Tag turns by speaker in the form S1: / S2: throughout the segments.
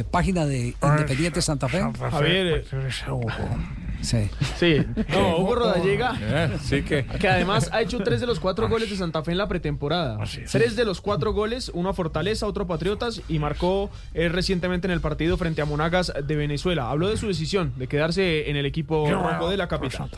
S1: eh, página de Independiente Santa Fe?
S2: Javier,
S1: Sí.
S2: Sí, no, Hugo Rodallega,
S3: Eh, sí que.
S2: que además ha hecho tres de los cuatro goles de Santa Fe en la pretemporada. Tres de los cuatro goles, uno a Fortaleza, otro a Patriotas y marcó eh, recientemente en el partido frente a Monagas de Venezuela. Habló de su decisión de quedarse en el equipo rojo de la capital.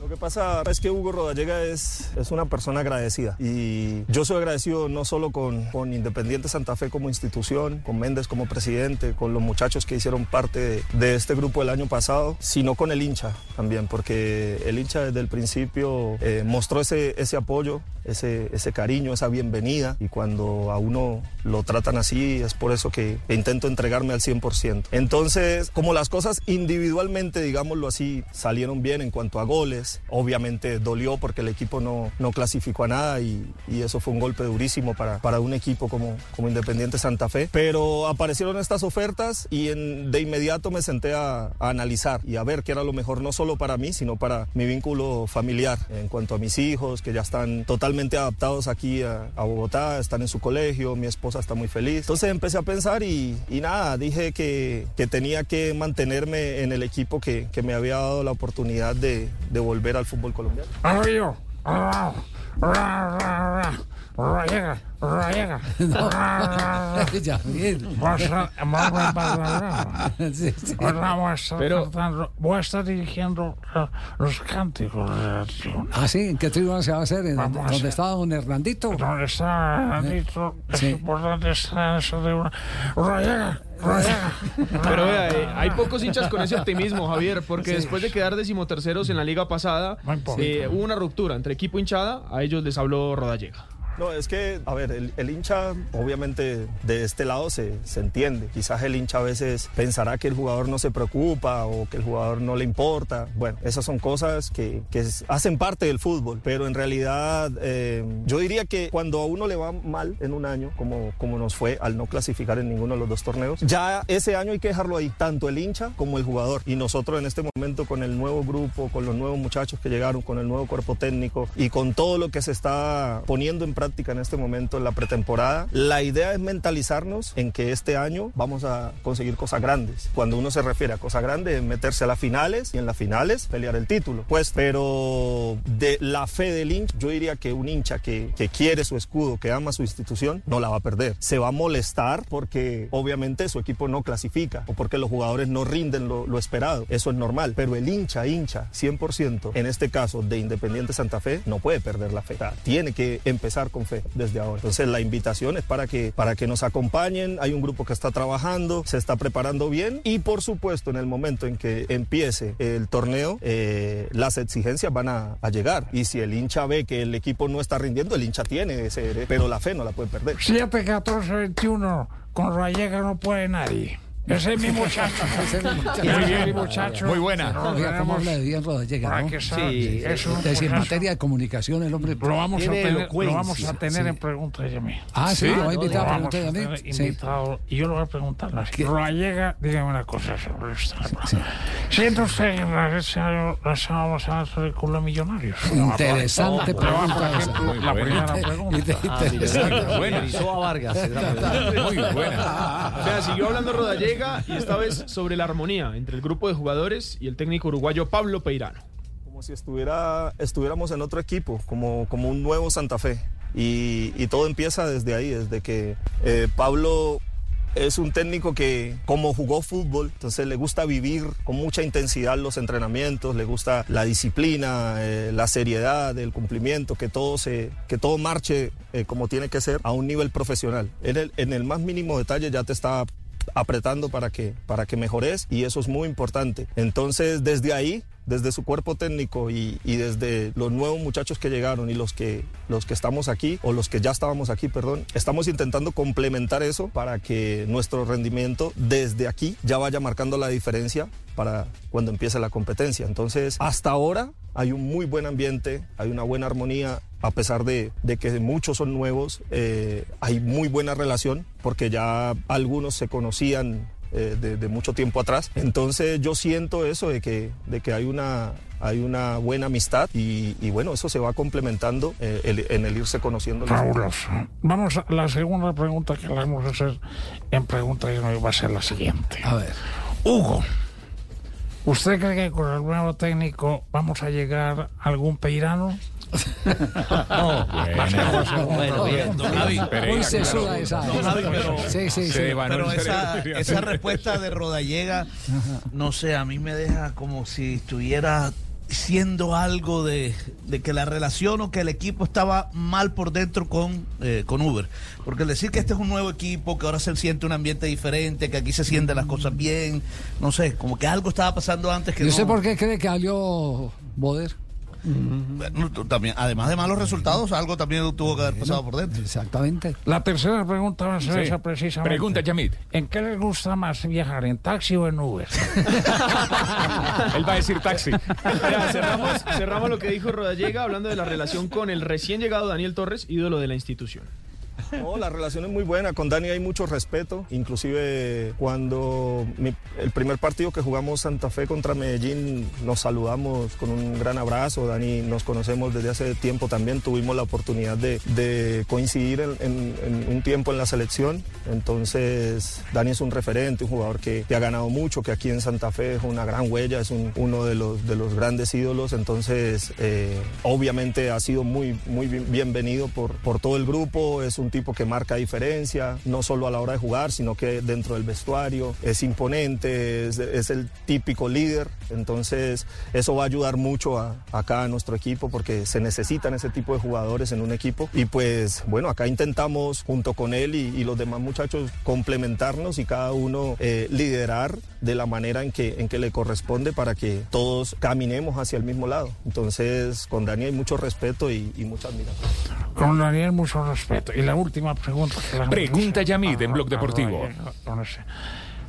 S4: Lo que pasa es que Hugo Rodallega es, es una persona agradecida y yo soy agradecido no solo con, con Independiente Santa Fe como institución, con Méndez como presidente, con los muchachos que hicieron parte de, este grupo el año pasado, sino con el hincha también, porque el hincha desde el principio eh, mostró ese, ese apoyo, ese, ese cariño, esa bienvenida y cuando a uno lo tratan así es por eso que, intento entregarme al 100%. Entonces, como las cosas individualmente, digámoslo así, salieron bien en cuanto a goles, obviamente dolió porque el equipo no, no clasificó a nada y, y eso fue un golpe durísimo para, para un equipo como, como Independiente Santa Fe. Pero aparecieron estas ofertas y en- de inmediato me senté a, a analizar y a ver qué era lo mejor, no solo para mí, sino para mi vínculo familiar, en cuanto a mis hijos, que ya están totalmente adaptados aquí a, Bogotá, están en su colegio, mi esposa está muy feliz. Entonces empecé a pensar y, nada, dije que, tenía que mantenerme en el equipo que, que me había dado la oportunidad de, de volver al fútbol colombiano.
S2: Pero-
S5: voy a estar dirigiendo eh, los cánticos.
S1: Ah, sí, ¿en qué tribuna se va a hacer? ¿En donde
S5: hacer-
S1: estaba don Hernandito?
S5: ¿Dónde está Nandito? Es
S1: Sí.
S5: importante estar en esa tribuna.
S2: Pero vea, eh, hay pocos hinchas con ese optimismo, Javier, porque después de quedar decimoterceros en la liga pasada, eh, hubo una ruptura entre equipo hinchada, a ellos les habló Rodallega.
S4: No, es que, a ver, el, hincha, obviamente, de este lado se, se entiende. Quizás el hincha a veces pensará que el jugador no se preocupa o que el jugador no le importa. Bueno, esas son cosas que, que hacen parte del fútbol, pero en realidad eh, yo diría que cuando a uno le va mal en un año, como, como nos fue al no clasificar en ninguno de los dos torneos, ya ese año hay que dejarlo ahí, tanto el hincha como el jugador. Y nosotros en este momento con el nuevo grupo, con los nuevos muchachos que llegaron, con el nuevo cuerpo técnico y con todo lo que se está poniendo en práctica en este momento en la pretemporada, la idea es mentalizarnos en que este año vamos a conseguir cosas grandes. Cuando uno se refiere a cosas grandes, es meterse a las finales y en las finales pelear el título. Pues, pero de la fe del hincha, yo diría que un hincha que, que quiere su escudo, que ama su institución, no la va a perder. Se va a molestar porque obviamente su equipo no clasifica o porque los jugadores no rinden lo, lo esperado. Eso es normal. Pero el hincha, hincha, 100%, en este caso de Independiente Santa Fe, no puede perder la fe. O sea, tiene que empezar con fe desde ahora. Entonces la invitación es para que, para que nos acompañen. Hay un grupo que está trabajando, se está preparando bien y por supuesto en el momento en que empiece el torneo, eh, las exigencias van a, a llegar. Y si el hincha ve que el equipo no está rindiendo, el hincha tiene ese pero la fe no la puede perder.
S5: 7, 14, 21. Con Rayega no puede nadie. Ese es mi muchacho.
S1: Ese es mi muchacho.
S5: Muy bien, mi muchacho.
S3: Muy buena.
S1: ¿Cómo habla de bien Rodallega, no?
S5: que
S2: Sí,
S5: es un
S1: Es decir, en materia de comunicación, el hombre...
S5: Lo vamos, a tener, lo vamos a tener
S1: Sí.
S5: en preguntas y a mí.
S1: Ah, sí, lo va a invitar a
S5: vamos
S1: preguntar a
S5: a
S1: mí.
S5: invitado. Y yo lo voy a preguntar. Rayega, dígame una cosa sobre esto. Siento usted que la ese año lanzábamos a nuestro culo millonarios.
S1: Interesante pregunta esa.
S5: La primera pregunta.
S1: Interesante.
S3: Buena. Muy buena.
S2: O sea, siguió hablando Rodallega y esta vez sobre la armonía entre el grupo de jugadores y el técnico uruguayo Pablo Peirano.
S4: como si estuviera, estuviéramos en otro equipo, como, como un nuevo Santa Fe. Y, y todo empieza desde ahí, desde que eh, Pablo es un técnico que como jugó fútbol, entonces le gusta vivir con mucha intensidad los entrenamientos, le gusta la disciplina, eh, la seriedad, el cumplimiento, que todo, se, que todo marche eh, como tiene que ser a un nivel profesional. En el, en el más mínimo detalle ya te está apretando para que, para que mejores y eso es muy importante. Entonces, desde ahí, desde su cuerpo técnico y, y desde los nuevos muchachos que llegaron y los que, los que estamos aquí, o los que ya estábamos aquí, perdón, estamos intentando complementar eso para que nuestro rendimiento desde aquí ya vaya marcando la diferencia para cuando empiece la competencia. Entonces, hasta ahora hay un muy buen ambiente, hay una buena armonía, a pesar de, de que muchos son nuevos, eh, hay muy buena relación porque ya algunos se conocían eh, de, de mucho tiempo atrás. Entonces yo siento eso de que, de que hay una, hay una buena amistad y, y bueno, eso se va complementando eh, el- en el irse conociendo. los-
S5: Fabuloso. Vamos a la segunda pregunta que le vamos a hacer en pregunta y no va a ser la siguiente.
S1: A ver.
S5: Hugo, ¿usted cree que con el nuevo técnico vamos a llegar a algún peirano?
S6: Bueno,
S1: esa.
S6: Don Javi, pero- esa, esa respuesta de Rodallega, no sé, a mí me deja como si estuviera siendo algo de, de que la relación o que el equipo estaba mal por dentro con, eh, con Uber. Porque el decir que este es un nuevo equipo, que ahora se siente un ambiente diferente, que aquí se sienten las cosas bien, no sé, como que algo estaba pasando antes que
S1: ¿Y
S6: no.
S1: usted por qué cree que salió Boder?
S6: También, además de malos resultados, algo también tuvo que haber pasado por dentro.
S1: Exactamente.
S5: La tercera pregunta va a ser
S3: Sí.
S5: esa precisamente.
S3: Pregunta, Yamid.
S5: ¿En qué le gusta más viajar, en taxi o en Uber?
S3: Él va a decir taxi.
S2: Cerramos, cerramos lo que dijo Rodallega hablando de la relación con el recién llegado Daniel Torres, ídolo de la institución.
S4: No, la relación es muy buena, con Dani hay mucho respeto, inclusive cuando el primer partido que jugamos Santa Fe contra Medellín nos saludamos con un gran abrazo, Dani nos conocemos desde hace tiempo también, tuvimos la oportunidad de, coincidir en, un tiempo en la selección, entonces Dani es un referente, un jugador que, ha ganado mucho, que aquí en Santa Fe es una gran huella, es un- uno de los, de los grandes ídolos, entonces eh, obviamente ha sido muy, muy bien- bienvenido por, por todo el grupo, es un tipo que marca diferencia, no solo a la hora de jugar, sino que dentro del vestuario, es imponente, es, es el típico líder, entonces eso va a ayudar mucho a, acá a nuestro equipo porque se necesitan ese tipo de jugadores en un equipo y pues bueno, acá intentamos junto con él y, y los demás muchachos complementarnos y cada uno eh, liderar de la manera en que, en que le corresponde para que todos caminemos hacia el mismo lado. Entonces con Dani hay mucho respeto y, y mucha admiración.
S5: Con Daniel mucho respeto. Y la última pregunta.
S3: Pregunta Yamid en Blog
S5: a
S3: Deportivo.
S5: Con ese.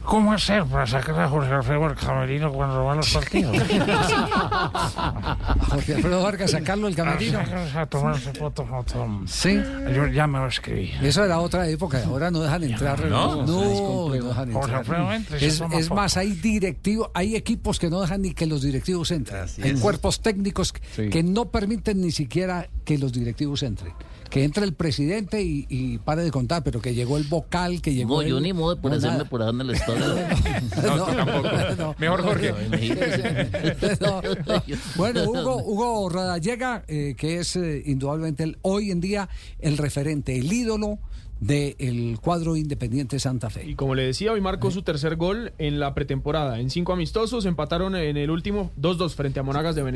S5: ¿Cómo hacer para sacar a Jorge Alfredo al camerino cuando va a los partidos?
S1: Jorge Alfredo Vargas sacarlo el camerino.
S5: a tomarse fotos con...
S1: Sí.
S5: Yo ya me lo escribí.
S1: Eso era otra época, ahora no dejan entrar.
S3: No.
S1: no, no dejan
S5: Jorge
S1: entrar.
S5: Alfredo entra y se
S1: Es, es más, hay directivos, hay equipos que no dejan ni que los directivos entren. Hay cuerpos técnicos
S3: Sí.
S1: que no permiten ni siquiera que los directivos entren. Que entre el presidente y, y pare de contar, pero que llegó el vocal, que llegó
S7: No,
S1: el-
S7: yo ni modo de por
S1: no,
S7: hacerme
S1: nada.
S7: por ahí en el estadio.
S3: No, tú tampoco. Mejor Jorge.
S1: No, no. Bueno, Hugo, Hugo Rodallega, eh, que es eh, indudablemente el- hoy en día el referente, el ídolo del cuadro independiente Santa Fe.
S2: Y como le decía, hoy marcó su tercer gol en la pretemporada. En cinco amistosos empataron en el último 2-2 frente a Monagas de Venezuela.